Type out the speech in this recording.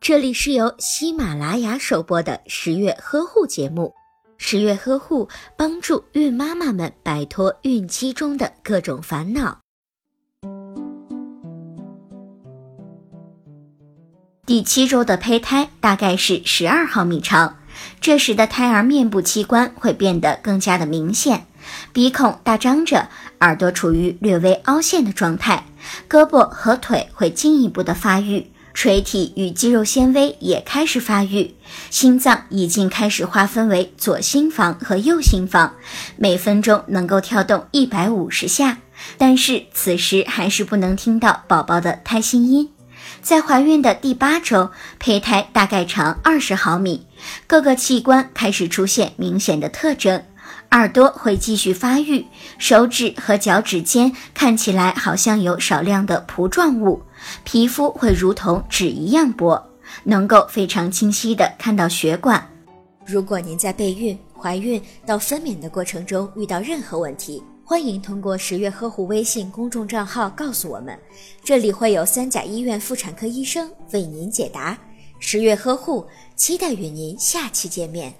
这里是由喜马拉雅首播的十月呵护节目。十月呵护帮助孕妈妈们摆脱孕期中的各种烦恼。第七周的胚胎大概是十二毫米长，这时的胎儿面部器官会变得更加的明显，鼻孔大张着，耳朵处于略微凹陷的状态，胳膊和腿会进一步的发育。垂体与肌肉纤维也开始发育，心脏已经开始划分为左心房和右心房，每分钟能够跳动一百五十下。但是此时还是不能听到宝宝的胎心音。在怀孕的第八周，胚胎大概长二十毫米，各个器官开始出现明显的特征。耳朵会继续发育，手指和脚趾间看起来好像有少量的蹼状物，皮肤会如同纸一样薄，能够非常清晰的看到血管。如果您在备孕、怀孕到分娩的过程中遇到任何问题，欢迎通过十月呵护微信公众账号告诉我们，这里会有三甲医院妇产科医生为您解答。十月呵护，期待与您下期见面。